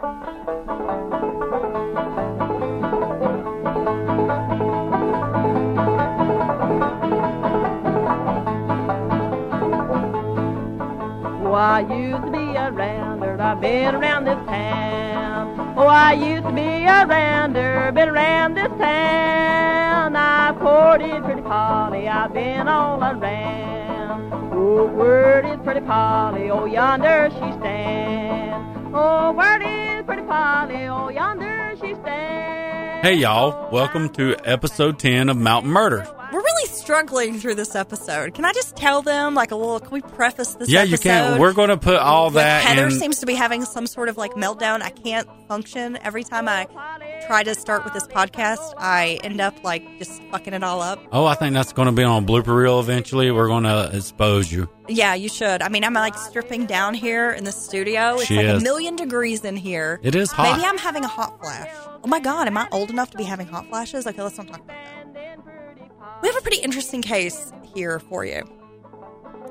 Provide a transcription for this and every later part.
I used to be a rounder, I've been around this town. Oh, I used to be a rounder, been around this town. I've courted pretty Polly, I've been all around. Oh, word is pretty Polly, oh, yonder she stands. Oh, word is pretty Polly, oh, yonder she stands. Hey, y'all. Welcome to episode 10 of Mountain Murders. We're really struggling through this episode. Can I just tell them, like, a little, can we preface this Yeah, episode? you can. We're going to put all Like, that Heather in. seems to be having some sort of like meltdown. I can't function. Every time I try to start with this podcast, I end up like just fucking it all up. oh, I think that's going to be on a blooper reel eventually. We're going to expose you. Yeah, you should. I mean, I'm like stripping down here in the studio. It's She like a million degrees in here. It is hot. Maybe I'm having a hot flash. Oh my god, am I old enough to be having hot flashes? Okay, let's not talk about that. We have a pretty interesting case here for you.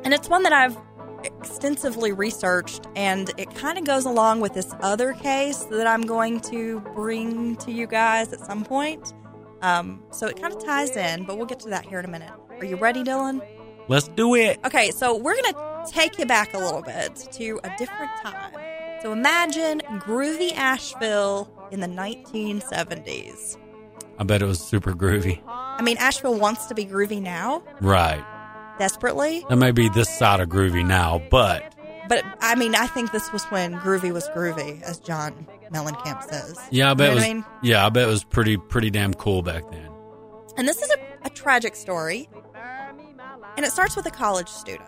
And it's one that I've extensively researched, and it kind of goes along with this other case that I'm going to bring to you guys at some point. Um, so it kind of ties in, but we'll get to that here in a minute. Are you ready, Dylan? Let's do it. Okay, so we're going to take you back a little bit to a different time. So imagine groovy Asheville in the 1970s. I bet it was super groovy. I mean, Asheville wants to be groovy now, Right. Desperately. That may be this side of groovy now, but But I mean, I think this was when groovy was groovy, as John Mellencamp says. yeah, I bet You it was. I mean? Yeah, I bet it was pretty pretty damn cool back then. And this is a, a tragic story. And it starts with a college student.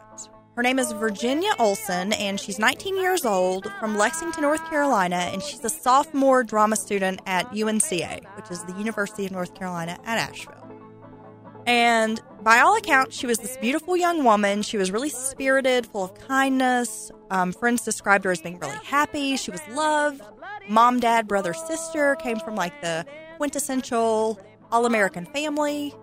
Her name is Virginia Olson, and she's 19 years old from Lexington, North Carolina, and she's a sophomore drama student at UNCA, which is the University of North Carolina at Asheville. And by all accounts, she was this beautiful young woman. She was really spirited, full of kindness. Um, friends described her as being really happy. She was loved. Mom, dad, brother, sister came from like the quintessential all American family.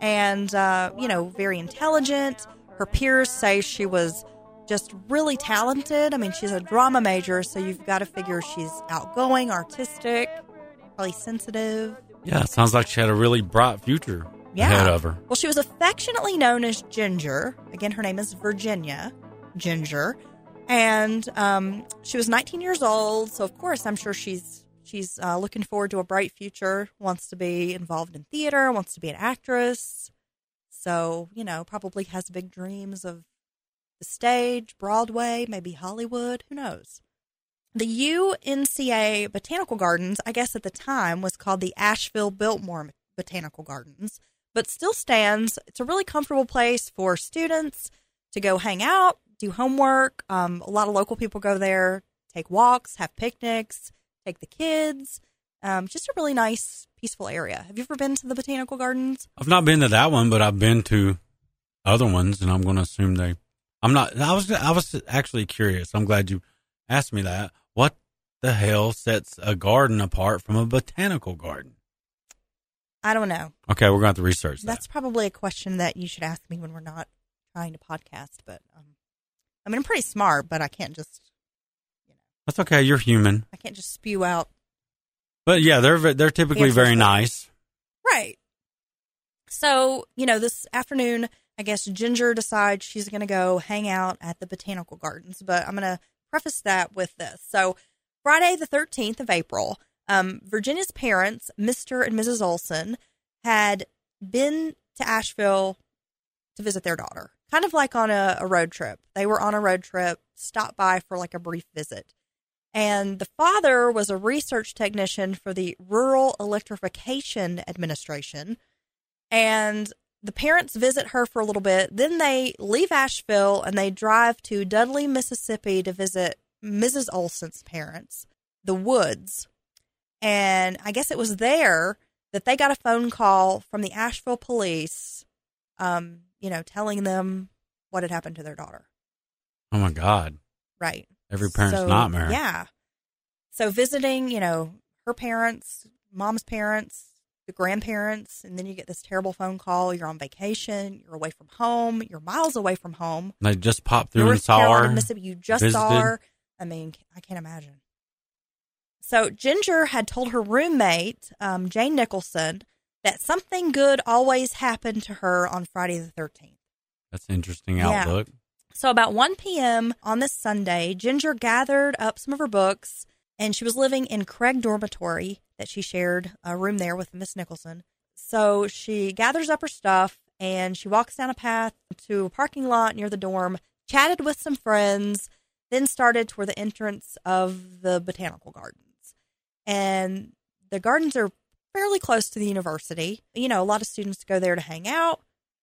And, uh, you know, very intelligent. Her peers say she was just really talented. I mean, she's a drama major, so you've got to figure she's outgoing, artistic, probably sensitive. Yeah, sounds like she had a really bright future Yeah. ahead of her. Well, she was affectionately known as Ginger. Again, her name is Virginia Ginger, and um, she was 19 years old. So, of course, I'm sure she's she's uh, looking forward to a bright future. Wants to be involved in theater. Wants to be an actress. So, you know, probably has big dreams of the stage, Broadway, maybe Hollywood. Who knows? The UNCA Botanical Gardens, I guess at the time, was called the Asheville Biltmore Botanical Gardens but still stands. It's a really comfortable place for students to go hang out, do homework. Um, a lot of local people go there, take walks, have picnics, take the kids. Um, just a really nice, peaceful area. Have you ever been to the botanical gardens? I've not been to that one, but I've been to other ones, and I'm going to assume they. I'm not. I was. I was actually curious. I'm glad you asked me that. What the hell sets a garden apart from a botanical garden? I don't know. Okay, we're going to have to research that. That's probably a question that you should ask me when we're not trying to podcast. But um, I mean, I'm pretty smart, but I can't just You know, That's okay. You're human, I can't just spew out but yeah, they're they're typically very that. nice. Right. So, you know, this afternoon, I guess Ginger decides she's going to go hang out at the botanical gardens, but I'm going to preface that with this. So, Friday, the 13th of April, um, Virginia's parents, Mr. and Mrs. Olson, had been to Asheville to visit their daughter, kind of like on a, a road trip. They were on a road trip, stopped by for like a brief visit. And the father was a research technician for the Rural Electrification Administration. And the parents visit her for a little bit. Then they leave Asheville and they drive to Dudley, Mississippi to visit Mrs. Olson's parents, the Woods. And I guess it was there that they got a phone call from the Asheville police, um, you know, telling them what had happened to their daughter. Oh my God, Right. every parent's So, nightmare. Yeah. So visiting, you know, her parents, mom's parents, the grandparents, and then you get this terrible phone call. You're on vacation. You're away from home. You're miles away from home. They just popped through and North saw Carolina, her. Mississippi. You just visited. saw her. I mean, I can't imagine. So Ginger had told her roommate, um, Jane Nicholson, that something good always happened to her on Friday the 13th. That's an interesting Yeah. outlook. So about 1 p.m. on this Sunday, Ginger gathered up some of her books, and she was living in Craig Dormitory that she shared a room there with Miss Nicholson. So she gathers up her stuff and she walks down a path to a parking lot near the dorm, chatted with some friends, then started toward the entrance of the botanical gardens. And the gardens are fairly close to the university. You know, a lot of students go there to hang out.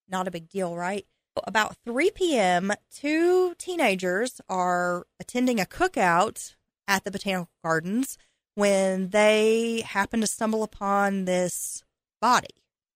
Not a big deal, right? About 3 p.m., two teenagers are attending a cookout at the botanical gardens when they happen to stumble upon this body.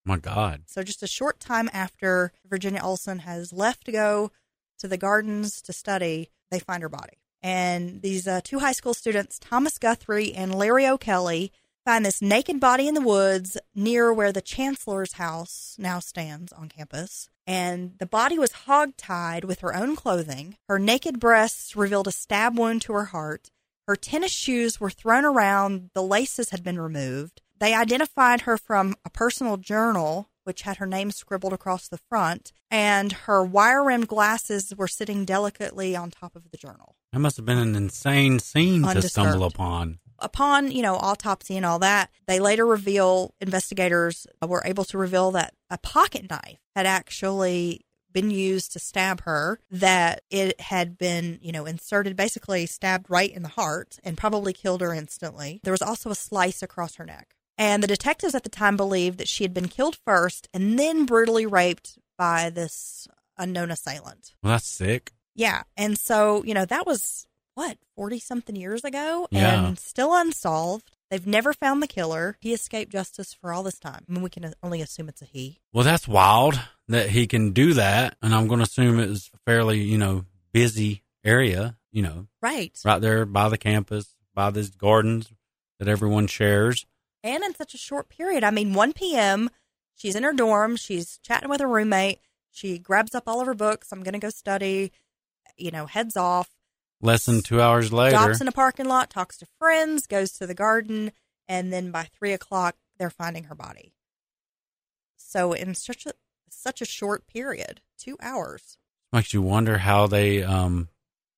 My God. So, just a short time after Virginia Olson has left to go to the gardens to study, they find her body. And these uh, two high school students, Thomas Guthrie and Larry O'Kelly, find this naked body in the woods near where the chancellor's house now stands on campus. And the body was hogtied with her own clothing. Her naked breasts revealed a stab wound to her heart. Her tennis shoes were thrown around, the laces had been removed. They identified her from a personal journal, which had her name scribbled across the front, and her wire rimmed glasses were sitting delicately on top of the journal. That must have been an insane scene to stumble upon. Upon, you know, autopsy and all that, they later reveal, investigators were able to reveal that a pocket knife had actually been used to stab her, that it had been, you know, inserted, basically stabbed right in the heart and probably killed her instantly. There was also a slice across her neck. And the detectives at the time believed that she had been killed first and then brutally raped by this unknown assailant. Well, that's sick. Yeah. And so, you know, that was what, 40 something years ago Yeah. and still unsolved. They've never found the killer. He escaped justice for all this time. I mean, we can only assume it's a he. Well, that's wild that he can do that. And I'm going to assume it was a fairly, you know, busy area, you know, Right. right there by the campus, by these gardens that everyone shares. And in such a short period. I mean, 1 p.m., she's in her dorm. She's chatting with her roommate. She grabs up all of her books. I'm going to go study, you know, heads off. Less than two hours later. stops in a parking lot, talks to friends, goes to the garden, and then by three o'clock they're finding her body. So in such a such a short period, two hours. makes you wonder how they, um,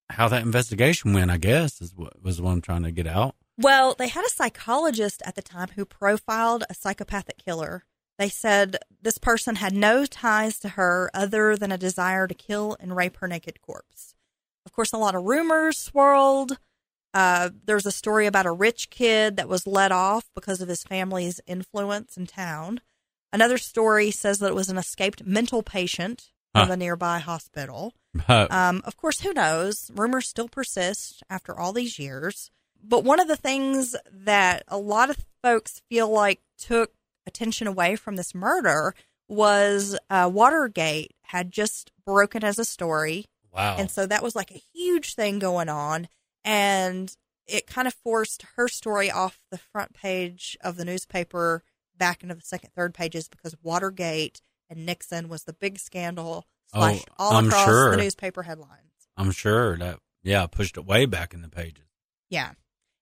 how that investigation went, I guess, is what was what I'm trying to get out. Well, they had a psychologist at the time who profiled a psychopathic killer. They said this person had no ties to her other than a desire to kill and rape her naked corpse. Of course, a lot of rumors swirled. Uh, there's a story about a rich kid that was let off because of his family's influence in town. Another story says that it was an escaped mental patient from a nearby hospital. But Um, of course, who knows? Rumors still persist after all these years. But one of the things that a lot of folks feel like took attention away from this murder was uh, Watergate had just broken as a story. wow. And so that was like a huge thing going on. And it kind of forced her story off the front page of the newspaper back into the second, third pages because Watergate and Nixon was the big scandal slash Oh, all I'm across sure. the newspaper headlines. I'm sure that, yeah, pushed it way back in the pages. Yeah.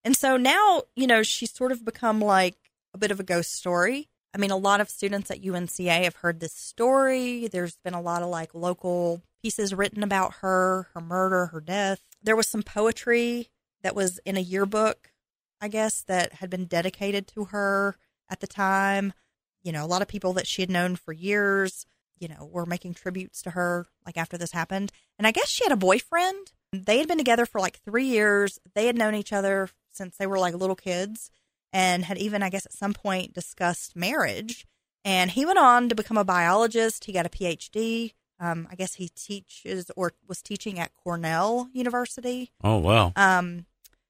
And so now, you know, she's sort of become like a bit of a ghost story. I mean, a lot of students at UNCA have heard this story. There's been a lot of like local pieces written about her, her murder, her death. There was some poetry that was in a yearbook, I guess, that had been dedicated to her at the time. You know, a lot of people that she had known for years, you know, were making tributes to her like after this happened. And I guess she had a boyfriend. They had been together for like three years. They had known each other since they were like little kids and had even, I guess, at some point discussed marriage. And he went on to become a biologist. He got a PhD. Um, I guess he teaches or was teaching at Cornell University. Oh, wow. Um,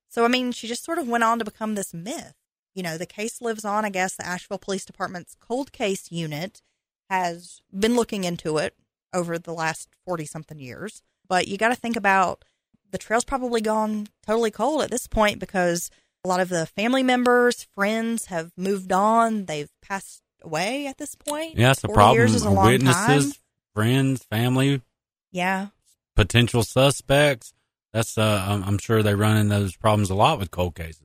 so I mean, she just sort of went on to become this myth. You know, the case lives on. I guess the Asheville Police Department's cold case unit has been looking into it over the last forty something years. But you got to think about the trail's probably gone totally cold at this point because a lot of the family members, friends have moved on. They've passed away at this point. Yeah, a 40 problem. Years is a long Witnesses, time. friends, family, Yeah. potential suspects. That's uh, I'm, I'm sure they run into those problems a lot with cold cases.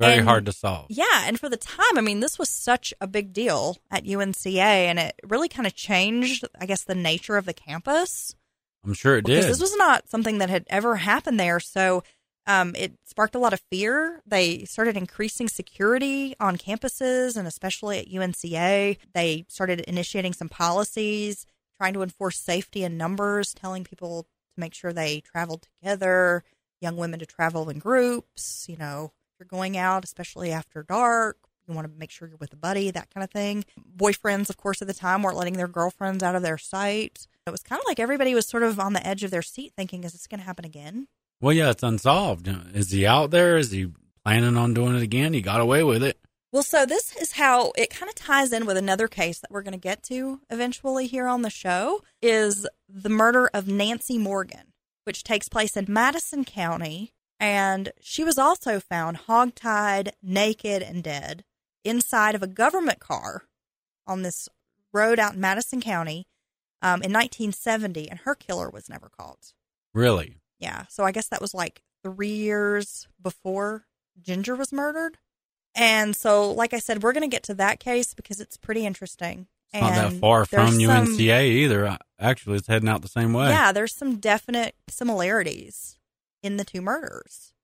Very And- hard to solve. Yeah, and for the time, I mean, this was such a big deal at UNCA, and it really kind of changed, I guess, the nature of the campus. I'm sure it because did. this was not something that had ever happened there. So um, it sparked a lot of fear. They started increasing security on campuses and especially at UNCA. They started initiating some policies, trying to enforce safety in numbers, telling people to make sure they traveled together, young women to travel in groups. You know, you're going out, especially after dark, you want to make sure you're with a buddy, that kind of thing. Boyfriends, of course, at the time weren't letting their girlfriends out of their sight. It was kind of like everybody was sort of on the edge of their seat thinking, is this going to happen again? Well, yeah, it's unsolved. Is he out there? Is he planning on doing it again? He got away with it. Well, so this is how it kind of ties in with another case that we're going to get to eventually here on the show is the murder of Nancy Morgan, which takes place in Madison County. And she was also found hogtied, naked, and dead inside of a government car on this road out in Madison County um, in 1970. And her killer was never caught. Really? Yeah. So I guess that was like three years before Ginger was murdered. And so, like I said, we're going to get to that case because it's pretty interesting. It's not that far from some- UNCA either. Uh, Actually, it's heading out the same way. Yeah, there's some definite similarities in the two murders.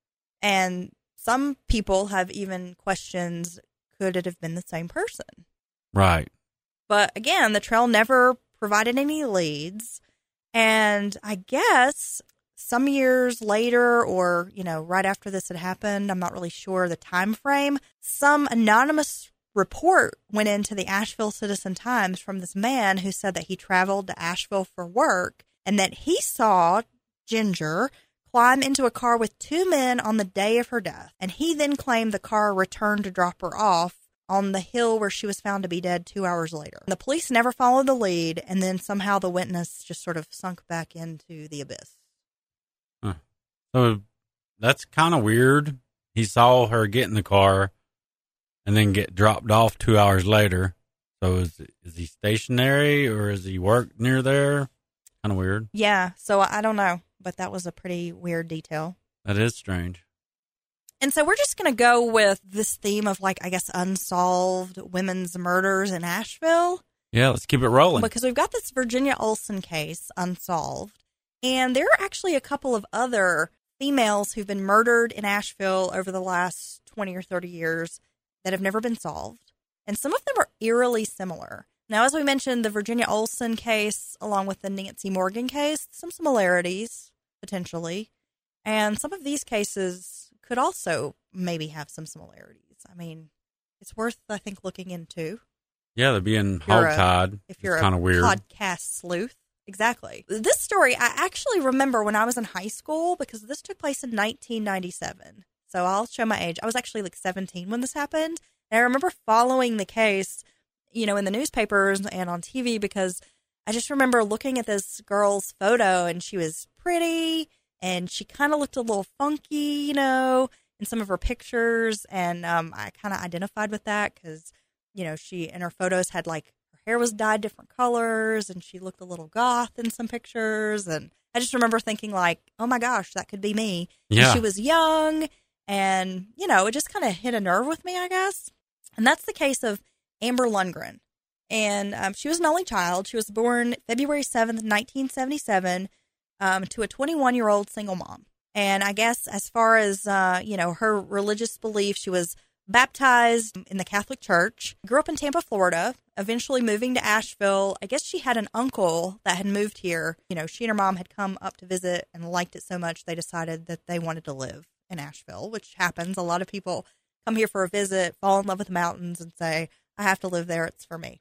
And some people have even questions could it have been the same person? Right. But again, the trail never provided any leads. And I guess some years later or, you know, right after this had happened, I'm not really sure the time frame, some anonymous report went into the Asheville Citizen Times from this man who said that he traveled to Asheville for work and that he saw Ginger climb into a car with two men on the day of her death. And he then claimed the car returned to drop her off on the hill where she was found to be dead two hours later. The police never followed the lead, and then somehow the witness just sort of sunk back into the abyss. So that's kind of weird. He saw her get in the car and then get dropped off two hours later. So is is he stationary or is he work near there? Kind of weird. Yeah, so I don't know, but that was a pretty weird detail. That is strange. And so we're just going to go with this theme of like I guess unsolved women's murders in Asheville Yeah, let's keep it rolling. because we've got this Virginia Olson case unsolved and there are actually a couple of other females who've been murdered in Asheville over the last 20 or 30 years that have never been solved and some of them are eerily similar. Now as we mentioned the Virginia Olson case along with the Nancy Morgan case, some similarities potentially. And some of these cases could also maybe have some similarities. I mean, it's worth, I think, looking into yeah, they're being you're a- hogtied. if you're kind a of weird. podcast sleuth. Exactly. This story I actually remember when I was in high school because this took place in 1997. So I'll show my age. I was actually like 17 when this happened. And I remember following the case, you know, in the newspapers and on TV because I just remember looking at this girl's photo and she was pretty and she kind of looked a little funky, you know, in some of her pictures. And um, I kind of identified with that because, you know, she in her photos had like hair was dyed different colors and she looked a little goth in some pictures. And I just remember thinking, like, oh my gosh, that could be me. And Yeah. she was young and, you know, it just kind of hit a nerve with me, I guess. And that's the case of Amber Lundgren. And um, she was an only child. She was born February 7th, 1977, um, to a 21 year old single mom. And I guess as far as, uh, you know, her religious belief, she was baptized in the Catholic Church, grew up in Tampa, Florida, eventually moving to Asheville. I guess she had an uncle that had moved here. You know, she and her mom had come up to visit and liked it so much they decided that they wanted to live in Asheville, which happens. A lot of people come here for a visit, fall in love with the mountains, and say, I have to live there. It's for me.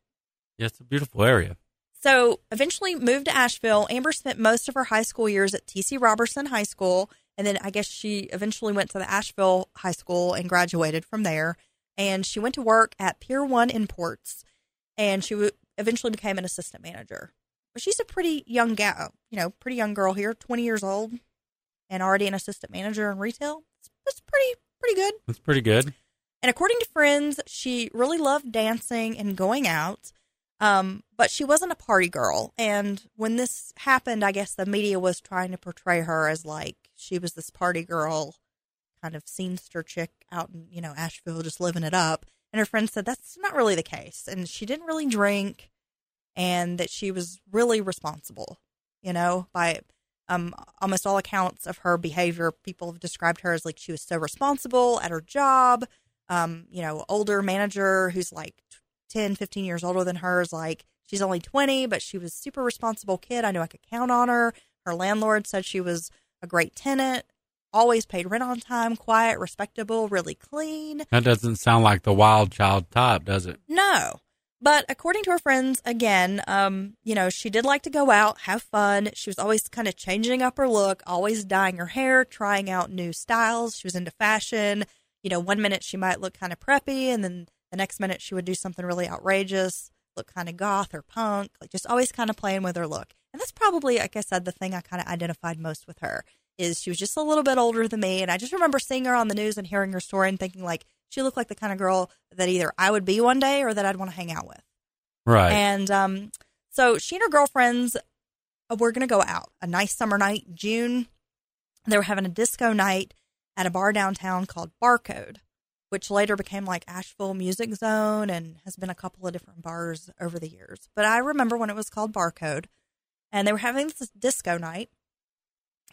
Yeah, it's a beautiful area. So eventually moved to Asheville. Amber spent most of her high school years at TC Roberson High School. And then I guess she eventually went to the Asheville High School and graduated from there. And she went to work at Pier One Imports. And she w- eventually became an assistant manager. But she's a pretty young gal, you know, pretty young girl here, 20 years old, and already an assistant manager in retail. It's, it's pretty, pretty good. That's pretty good. And according to friends, she really loved dancing and going out. Um, but she wasn't a party girl. And when this happened, I guess the media was trying to portray her as like she was this party girl kind of scenester chick out in, you know, Asheville just living it up. And her friend said that's not really the case. And she didn't really drink and that she was really responsible, you know, by um, almost all accounts of her behavior. People have described her as like she was so responsible at her job. Um, you know, older manager who's like 10, 15 years older than her is like, she's only 20, but she was super responsible kid. I knew I could count on her. Her landlord said she was a great tenant, always paid rent on time, quiet, respectable, really clean. That doesn't sound like the wild child type, does it? No. But according to her friends, again, um, you know, she did like to go out, have fun. She was always kind of changing up her look, always dyeing her hair, trying out new styles. She was into fashion. You know, one minute she might look kind of preppy, and then the next minute she would do something really outrageous, look kind of goth or punk, like just always kind of playing with her look. And that's probably, like I said, the thing I kind of identified most with her is she was just a little bit older than me. And I just remember seeing her on the news and hearing her story and thinking like she looked like the kind of girl that either I would be one day or that I'd want to hang out with. Right. And um, so she and her girlfriends uh, were going to go out a nice summer night, June. They were having a disco night at a bar downtown called Barcode, which later became like Asheville Music Zone and has been a couple of different bars over the years. But I remember when it was called Barcode, and they were having this disco night.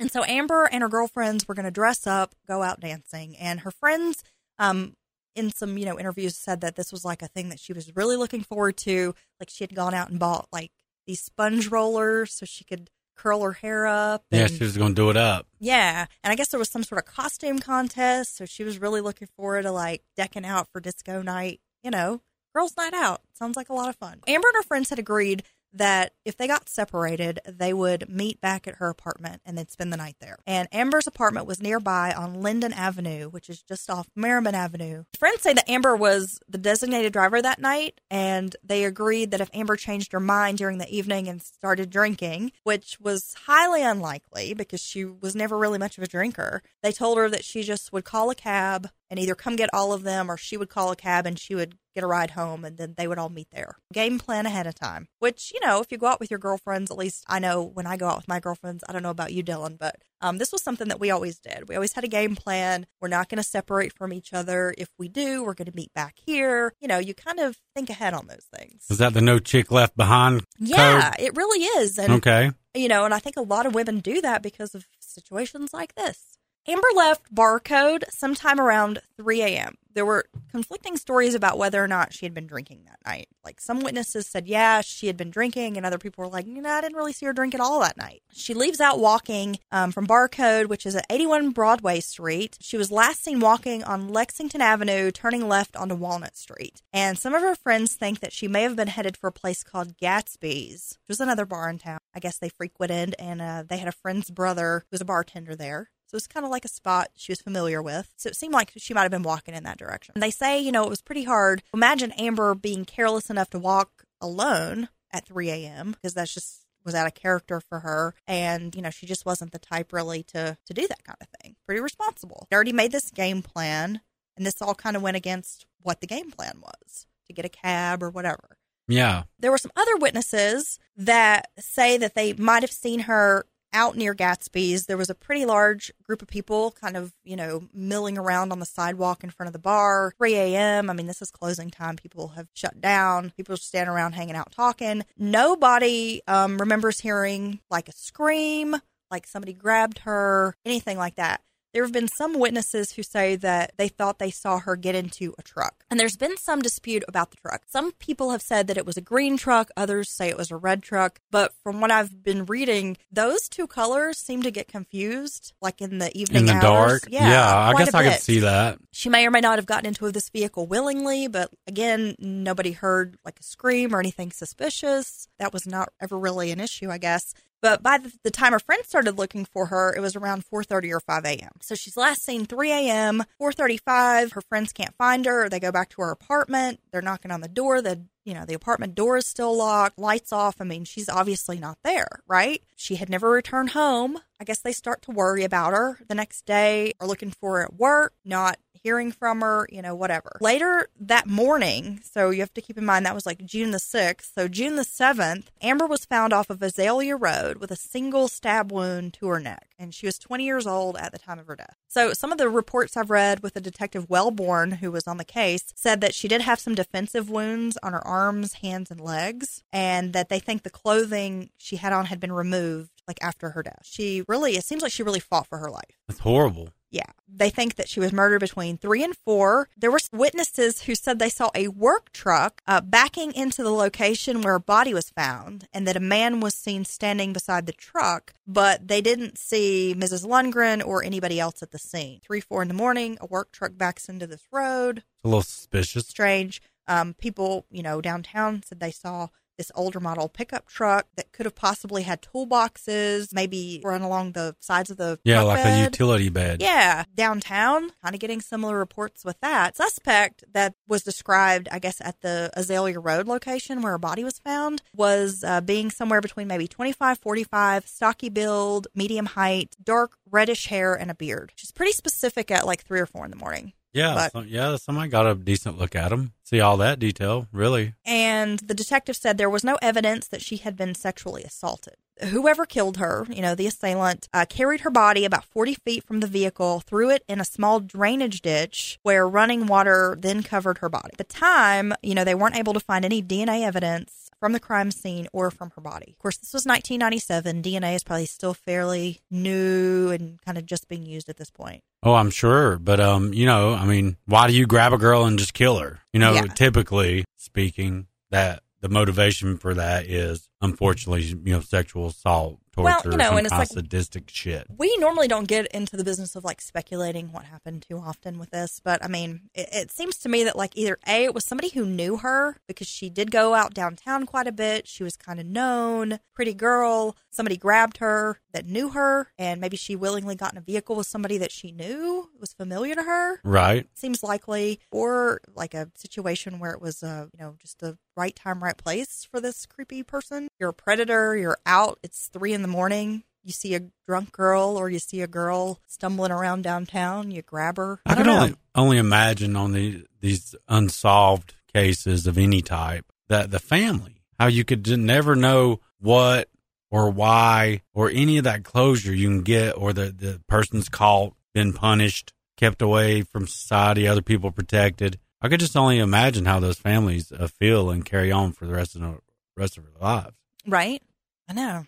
And so Amber and her girlfriends were going to dress up, go out dancing, and her friends um, in some you know interviews said that this was like a thing that she was really looking forward to like she had gone out and bought like these sponge rollers so she could curl her hair up yeah, she was going to do it up. yeah and i guess there was some sort of costume contest so she was really looking forward to like decking out for disco night you know girls night out sounds like a lot of fun amber and her friends had agreed that if they got separated, they would meet back at her apartment and they'd spend the night there. And Amber's apartment was nearby on Linden Avenue, which is just off Merrimon Avenue. Friends say that Amber was the designated driver that night, and they agreed that if Amber changed her mind during the evening and started drinking, which was highly unlikely because she was never really much of a drinker, they told her that she just would call a cab and either come get all of them or she would call a cab and she would get a ride home and then they would all meet there. Game plan ahead of time, which, you know, if you go out with your girlfriends, at least I know when I go out with my girlfriends, I don't know about you, Dylan, but um, this was something that we always did. We always had a game plan. We're not going to separate from each other. If we do, we're going to meet back here. You know, you kind of think ahead on those things. Is that the no chick left behind? Yeah, it really is. And, Okay. you know, and I think a lot of women do that because of situations like this. Amber left Barcode sometime around 3 a.m. There were conflicting stories about whether or not she had been drinking that night. Like some witnesses said, yeah, she had been drinking, and other people were like, no, I didn't really see her drink at all that night. She leaves out walking um, from Barcode, which is at 81 Broadway Street. She was last seen walking on Lexington Avenue, turning left onto Walnut Street. And some of her friends think that she may have been headed for a place called Gatsby's, which was another bar in town. I guess they frequented, and uh, they had a friend's brother who was a bartender there. So it's kind of like a spot she was familiar with. So it seemed like she might have been walking in that direction. And they say, you know, it was pretty hard. Imagine Amber being careless enough to walk alone at 3 a.m. because that's just was out of character for her. And, you know, she just wasn't the type really to, to do that kind of thing. Pretty responsible. They already made this game plan, and this all kind of went against what the game plan was to get a cab or whatever. Yeah. There were some other witnesses that say that they might have seen her out near Gatsby's. There was a pretty large group of people kind of, you know, milling around on the sidewalk in front of the bar. 3 a.m. I mean, this is closing time. People have shut down. People standing around hanging out talking. Nobody um, remembers hearing like a scream, like somebody grabbed her, anything like that. There have been some witnesses who say that they thought they saw her get into a truck. And there's been some dispute about the truck. Some people have said that it was a green truck, others say it was a red truck. But from what I've been reading, those two colors seem to get confused, like in the evening In the hours. dark. Yeah, I quite guess I could see that. She may or may not have gotten into this vehicle willingly, but again, nobody heard like a scream or anything suspicious. That was not ever really an issue, I guess. But by the, time her friends started looking for her, it was around 4:30 or 5 a.m. So she's last seen 3 a.m. 4:35. Her friends can't find her. They go back to her apartment. They're knocking on the door. The you know the apartment door is still locked, lights off. I mean, she's obviously not there, right? She had never returned home. I guess they start to worry about her the next day. Are looking for her at work, not hearing from her, you know, whatever. Later that morning, so you have to keep in mind that was like June the 6th. So June the 7th, Amber was found off of Azalea Road with a single stab wound to her neck. And she was 20 years old at the time of her death. So some of the reports I've read with the detective Wellborn, who was on the case, said that she did have some defensive wounds on her arms, hands, and legs, and that they think the clothing she had on had been removed like after her death. She really, it seems like she really fought for her life. That's horrible. Yeah. They think that she was murdered between three and four. There were witnesses who said they saw a work truck uh, backing into the location where her body was found and that a man was seen standing beside the truck, but they didn't see Mrs. Lundgren or anybody else at the scene. Three, four in the morning, a work truck backs into this road. It's a little suspicious. Strange. Um, people, you know, downtown said they saw this older model pickup truck that could have possibly had toolboxes, maybe run along the sides of the Yeah, like bed. a utility bed. Yeah, downtown, kind of getting similar reports with that. Suspect that was described, I guess, at the Azalea Road location where a body was found was uh, being somewhere between maybe 25, 45, stocky build, medium height, dark reddish hair, and a beard, She's pretty specific at like three or four in the morning. Yeah, But- some- yeah. Somebody got a decent look at him. See all that detail, really. And the detective said there was no evidence that she had been sexually assaulted. Whoever killed her, you know, the assailant, uh, carried her body about 40 feet from the vehicle, threw it in a small drainage ditch where running water then covered her body. At the time, you know, they weren't able to find any DNA evidence from the crime scene or from her body. Of course, this was 1997. DNA is probably still fairly new and kind of just being used at this point. Oh, I'm sure, but um, you know, I mean, why do you grab a girl and just kill her? You know, Yeah. typically speaking, that the motivation for that is unfortunately, you know, sexual assault, Well, torture, you know, and it's like- sadistic shit. we normally don't get into the business of like speculating what happened too often with this, but I mean, it, it seems to me that like either A, it was somebody who knew her because she did go out downtown quite a bit. She was kind of known, pretty girl. Somebody grabbed her that knew her, and maybe she willingly got in a vehicle with somebody that she knew was familiar to her. Right. Seems likely, or like a situation where it was, uh, you know, just the right time, right place for this creepy person. You're a predator. You're out. It's three in the morning. You see a drunk girl, or you see a girl stumbling around downtown. You grab her. I, I, can only only imagine on the these unsolved cases of any type that the family, how you could never know what or why or any of that closure you can get, or the the person's caught, been punished, kept away from society, other people protected. I could just only imagine how those families uh, feel and carry on for the rest of the rest of their lives right? I know.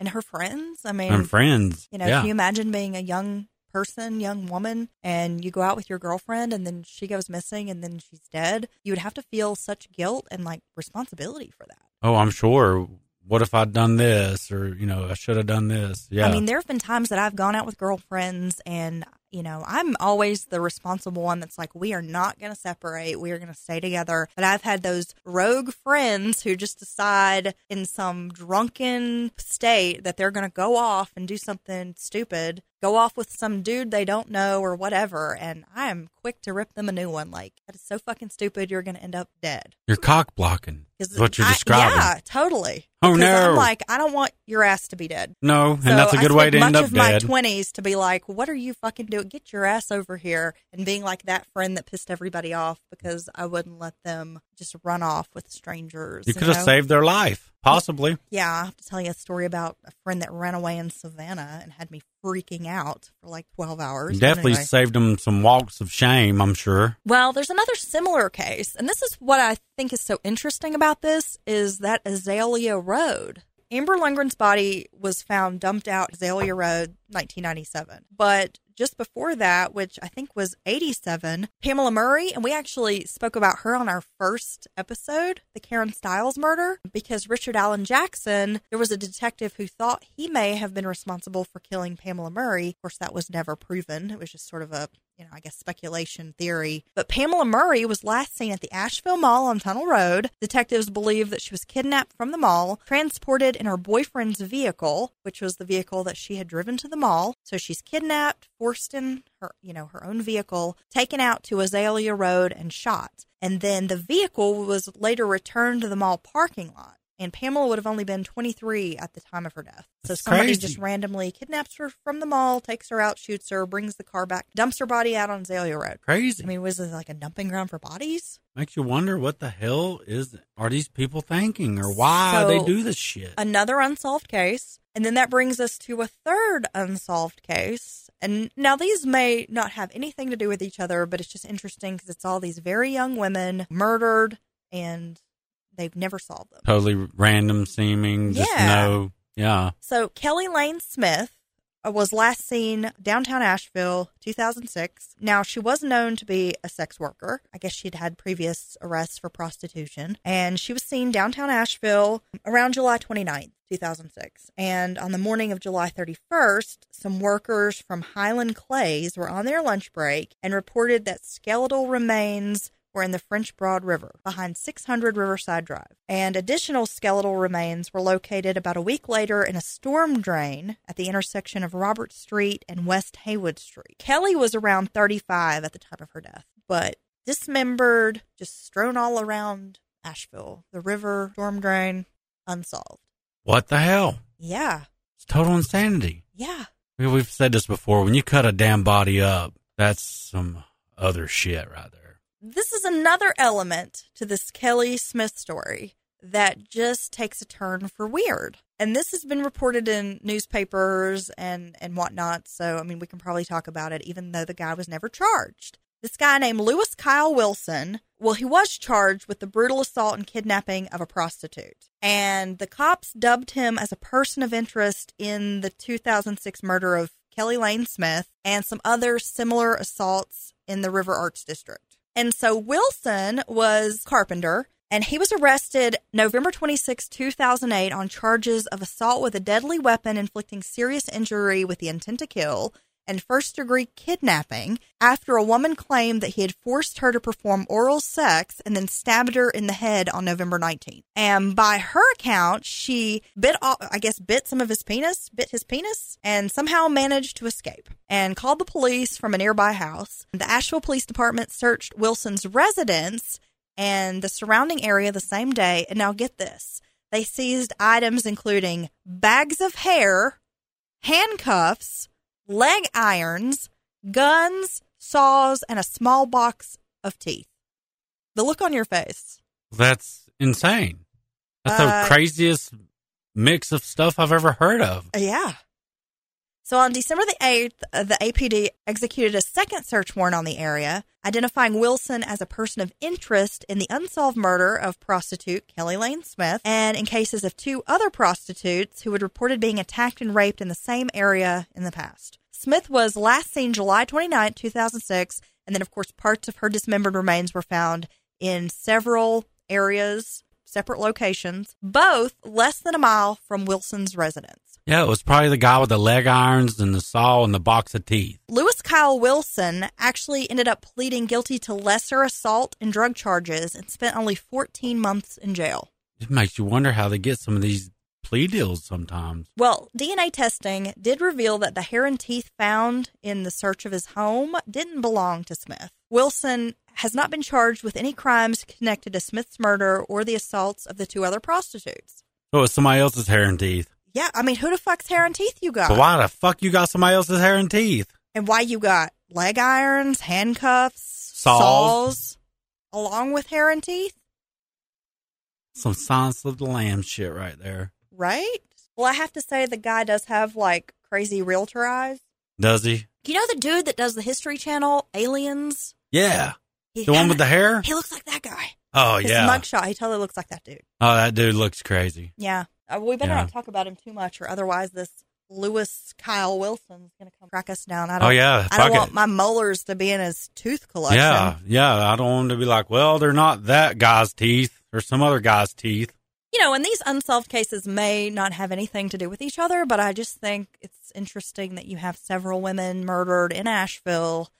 And her friends. I mean, and friends. You know, yeah, can you imagine being a young person, young woman, and you go out with your girlfriend and then she goes missing and then she's dead? You would have to feel such guilt and like responsibility for that. oh, I'm sure. What if I'd done this, or you know, I should have done this? Yeah, I mean, there have been times that I've gone out with girlfriends and, you know, I'm always the responsible one that's like, we are not going to separate. We are going to stay together. But I've had those rogue friends who just decide in some drunken state that they're going to go off and do something stupid, go off with some dude they don't know or whatever. And I am quick to rip them a new one. Like, that is so fucking stupid. You're going to end up dead. you're cock blocking. Is what you're I- describing. Yeah, totally. Oh, Because I'm like, I don't want your ass to be dead. No, and So that's a good way to end up dead. much of my twenties to be like, "What are you fucking doing? Get your ass over here!" And being like that friend that pissed everybody off because I wouldn't let them just run off with strangers. you could have know? saved their life, possibly. Yeah, I have to tell you a story about a friend that ran away in Savannah and had me freaking out for like twelve hours. Definitely anyway. saved them some walks of shame. I'm sure. Well, there's another similar case, and this is what I think is so interesting about this is that Azalea Road. Amber Lundgren's body was found dumped out Azalea Road, 1997. But just before that, which I think was 87, Pamela Murray, and we actually spoke about her on our first episode, the Karen Styles murder, because Richard Allen Jackson, there was a detective who thought he may have been responsible for killing Pamela Murray. Of course, that was never proven. It was just sort of a you know, I guess speculation theory. But Pamela Murray was last seen at the Asheville Mall on Tunnel Road. Detectives believe that she was kidnapped from the mall, transported in her boyfriend's vehicle, which was the vehicle that she had driven to the mall. So she's kidnapped, forced in her, you know, her own vehicle, taken out to Azalea Road and shot. And then the vehicle was later returned to the mall parking lot. And Pamela would have only been 23 at the time of her death. So That's somebody crazy. just randomly kidnaps her from the mall, takes her out, shoots her, brings the car back, dumps her body out on Azalea Road. Crazy. I mean, was this like a dumping ground for bodies? Makes you wonder what the hell is are these people thinking or why So, they do this shit. Another unsolved case. And then that brings us to a third unsolved case. And now these may not have anything to do with each other, but it's just interesting because it's all these very young women murdered and they've never solved them. totally random seeming. Just Yeah. no. Yeah. So Kelly Lane Smith uh, was last seen downtown Asheville, 2006. Now she was known to be a sex worker. I guess she'd had previous arrests for prostitution, and she was seen downtown Asheville around July 29th. 2006. And on the morning of July 31st, some workers from Highland Clays were on their lunch break and reported that skeletal remains were in the French Broad River behind 600 Riverside Drive. And additional skeletal remains were located about a week later in a storm drain at the intersection of Robert Street and West Haywood Street. Kelly was around 35 at the time of her death, but dismembered, just strewn all around Asheville. The river, storm drain, unsolved. What the hell? Yeah, It's total insanity. yeah. We- We've said this before. When you cut a damn body up, that's some other shit right there. This is another element to this Kelly Smith story that just takes a turn for weird. And this has been reported in newspapers and, and whatnot. So, I mean, we can probably talk about it, even though the guy was never charged. This guy named Lewis Kyle Wilson, well, he was charged with the brutal assault and kidnapping of a prostitute. And the cops dubbed him as a person of interest in the 2006 murder of Kelly Lane Smith and some other similar assaults in the River Arts District. And so Wilson was carpenter and he was arrested November 26, 2008 on charges of assault with a deadly weapon inflicting serious injury with the intent to kill and first degree kidnapping after a woman claimed that he had forced her to perform oral sex and then stabbed her in the head on November 19th. And by her account, she bit off, I guess, bit some of his penis, bit his penis, and somehow managed to escape and called the police from a nearby house. The Asheville Police Department searched Wilson's residence and the surrounding area the same day. And now get this they seized items including bags of hair, handcuffs, leg irons, guns, saws, and a small box of teeth. The look on your face. That's insane. That's Uh, the craziest mix of stuff I've ever heard of. Yeah. So on December the 8th, uh, the APD executed a second search warrant on the area, identifying Wilson as a person of interest in the unsolved murder of prostitute Kelly Lane Smith and in cases of two other prostitutes who had reported being attacked and raped in the same area in the past. Smith was last seen July 29, 2006, and then, of course, parts of her dismembered remains were found in several areas, separate locations, both less than a mile from Wilson's residence. Yeah, it was probably the guy with the leg irons and the saw and the box of teeth. Lewis Kyle Wilson actually ended up pleading guilty to lesser assault and drug charges and spent only 14 months in jail. It makes you wonder how they get some of these plea deals sometimes. Well, DNA testing did reveal that the hair and teeth found in the search of his home didn't belong to Smith. Wilson has not been charged with any crimes connected to Smith's murder or the assaults of the two other prostitutes. Oh, so it was somebody else's hair and teeth. Yeah, I mean, who the fuck's hair and teeth you got? So why the fuck you got somebody else's hair and teeth? and why you got leg irons, handcuffs, Saws. saws along with hair and teeth? Some Silence of the Lamb shit right there. Right? Well, I have to say the guy does have like crazy realtor eyes. Does he? You know the dude that does the History Channel, Aliens? Yeah. He The one with the hair? He looks like that guy. Oh, His yeah. mugshot, he totally looks like that dude. Oh, that dude looks crazy. Yeah. Uh, we better Yeah. not talk about him too much, or otherwise this Lewis Kyle Wilson's going to come crack us down. I don't, Oh, yeah. I don't want my molars to be in his tooth collection. Yeah. Yeah. I don't want him to be like, well, they're not that guy's teeth or some other guy's teeth. you know, and these unsolved cases may not have anything to do with each other, but I just think it's interesting that you have several women murdered in Asheville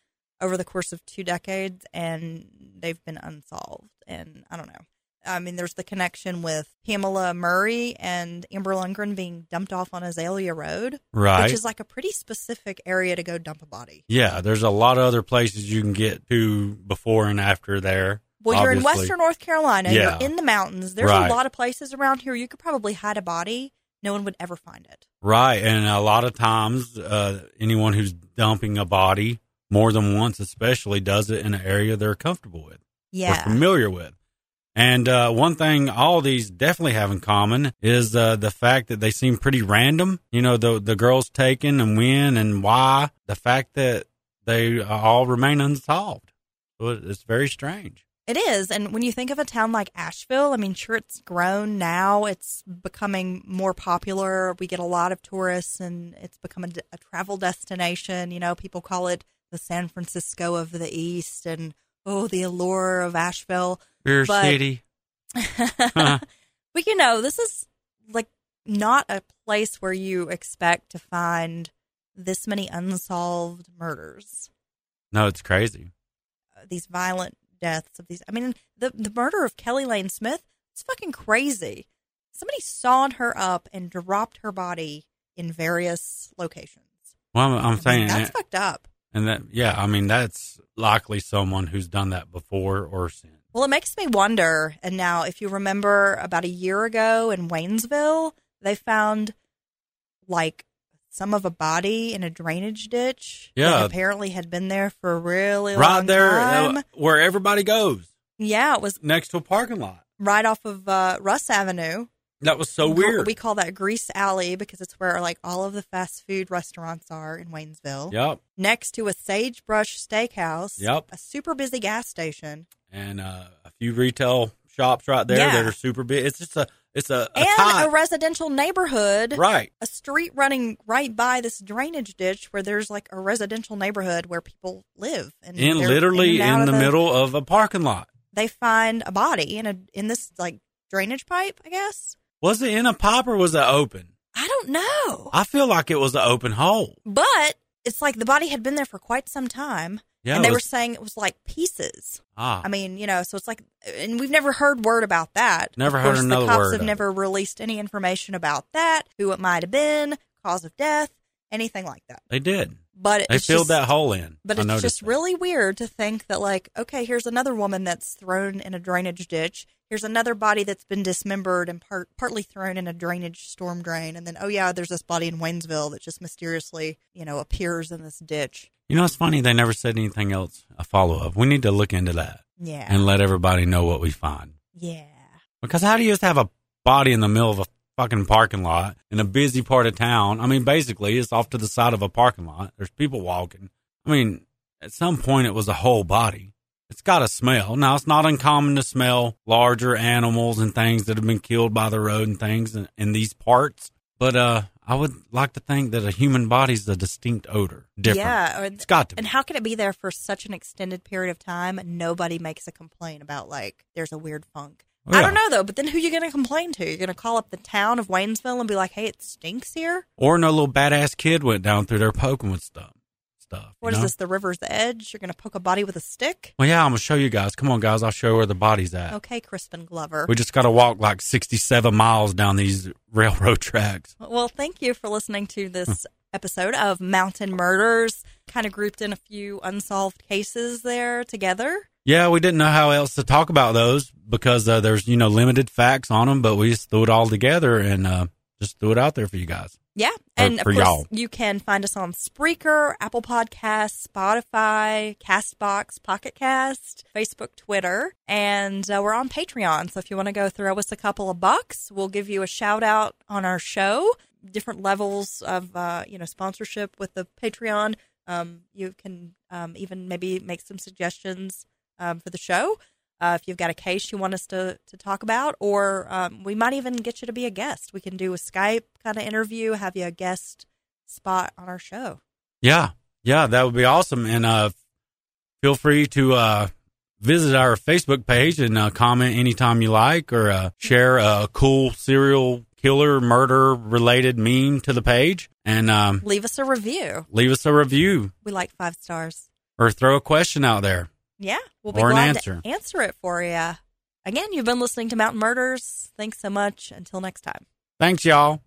over the course of two decades and they've been unsolved. And I don't know. I mean, there's the connection with Pamela Murray and Amber Lundgren being dumped off on Azalea Road, Right. which is like a pretty specific area to go dump a body. yeah. There's a lot of other places you can get to before and after there. Well, you're in. Western North Carolina. Yeah. You're in the mountains. There's Right. a lot of places around here you could probably hide a body. No one would ever find it. Right, and a lot of times, uh, anyone who's dumping a body more than once, especially, does it in an area they're comfortable with or Yeah. familiar with. And uh, one thing all these definitely have in common is uh, the fact that they seem pretty random. You know, the the girls taken and when and why. The fact that they all remain unsolved. So it's very strange. It is. And when you think of a town like Asheville, I mean, sure, it's grown now. It's becoming more popular. We get a lot of tourists and it's become a, a travel destination. You know, people call it the San Francisco of the East and, oh, the allure of Asheville. Beer But- City. but, you know, this is like not a place where you expect to find this many unsolved murders. No, it's crazy. uh, these violent deaths of these. I mean, the the murder of Kelly Lane Smith. It's fucking crazy. Somebody sawed her up and dropped her body in various locations. Well, I'm, I'm I mean, saying, that's fucked up. and that yeah, I mean that's likely someone who's done that before or since. Well, it makes me wonder. And now, if you remember, about a year ago in Waynesville, they found like some of a body in a drainage ditch. Yeah. that apparently had been there for a really right long there time. uh, where everybody goes yeah, it was next to a parking lot. right off of uh, Russ Avenue. That was so weird. We call that Grease Alley because it's where like all of the fast food restaurants are in Waynesville. yep, Next to a Sagebrush Steakhouse. Yep. A super busy gas station. and uh, a few retail shops right there Yeah. that are super big. It's just a it's a, a and a residential neighborhood. right. A street running right by this drainage ditch where there's like a residential neighborhood where people live. And In literally out in of the, middle of a parking lot. They find a body in a in this like drainage pipe, I guess. Was it in a pipe or was it open? I don't know. I feel like it was an open hole. But it's like the body had been there for quite some time. Yeah, and it they were saying it was like pieces. Ah, I mean, you know, so it's like, and we've never heard word about that. Never of heard course, another The cops word have of never released any information about that, who it might have been, cause of death, anything like that. they did. But They it's filled just, that hole in. But I it's just that. really weird to think that, like, okay, here's another woman that's thrown in a drainage ditch. Here's another body that's been dismembered and part, partly thrown in a drainage storm drain. And then, oh, yeah, there's this body in Waynesville that just mysteriously, you know, appears in this ditch. You know, it's funny. They never said anything else. A follow up. We need to look into that Yeah. and let everybody know what we find. yeah. Because how do you just have a body in the middle of a fucking parking lot in a busy part of town? I mean, basically, it's off to the side of a parking lot. There's people walking. I mean, at some point, it was a whole body. It's got a smell. Now, it's not uncommon to smell larger animals and things that have been killed by the road and things in, in these parts. But uh, I would like to think that a human body's a distinct odor. Different. Yeah. Or, It's got to be. And how can it be there for such an extended period of time nobody makes a complaint about like there's a weird funk? Oh, I don't know though, but then who you going to complain to? You're going to call up the town of Waynesville and be like, "Hey, it stinks here." Or no little badass kid went down through there poking with stuff. Stuff. What is know? this? The river's edge? You're going to poke a body with a stick? Well, yeah, I'm gonna show you guys. Come on, guys. I'll show you where the body's at. Okay, Crispin Glover. We just got to walk like 67 miles down these railroad tracks. Well, thank you for listening to this episode of Mountain Murders. Kind of grouped in a few unsolved cases there together. Yeah, we didn't know how else to talk about those because uh, there's you know limited facts on them, but we just threw it all together and uh, just threw it out there for you guys. Yeah. And for of course, y'all. you can find us on Spreaker, Apple Podcasts, Spotify, Castbox, Pocket Cast, Facebook, Twitter, and uh, we're on Patreon. So if you want to go throw us a couple of bucks, we'll give you a shout out on our show. Different levels of uh, you know sponsorship with the Patreon. Um, you can um, even maybe make some suggestions um, for the show. Uh, if you've got a case you want us to, to talk about, or um, we might even get you to be a guest. We can do a Skype kind of interview, have you a guest spot on our show. Yeah, yeah, that would be awesome. And uh, feel free to uh, visit our Facebook page and uh, comment anytime you like, or uh, share a cool serial killer murder related meme to the page, and um, Leave us a review. leave us a review We like five stars. or throw a question out there. Yeah, we'll be Or an glad answer. to answer it for you. Again, you've been listening to Mountain Murders. Thanks so much. Until next time. Thanks, y'all.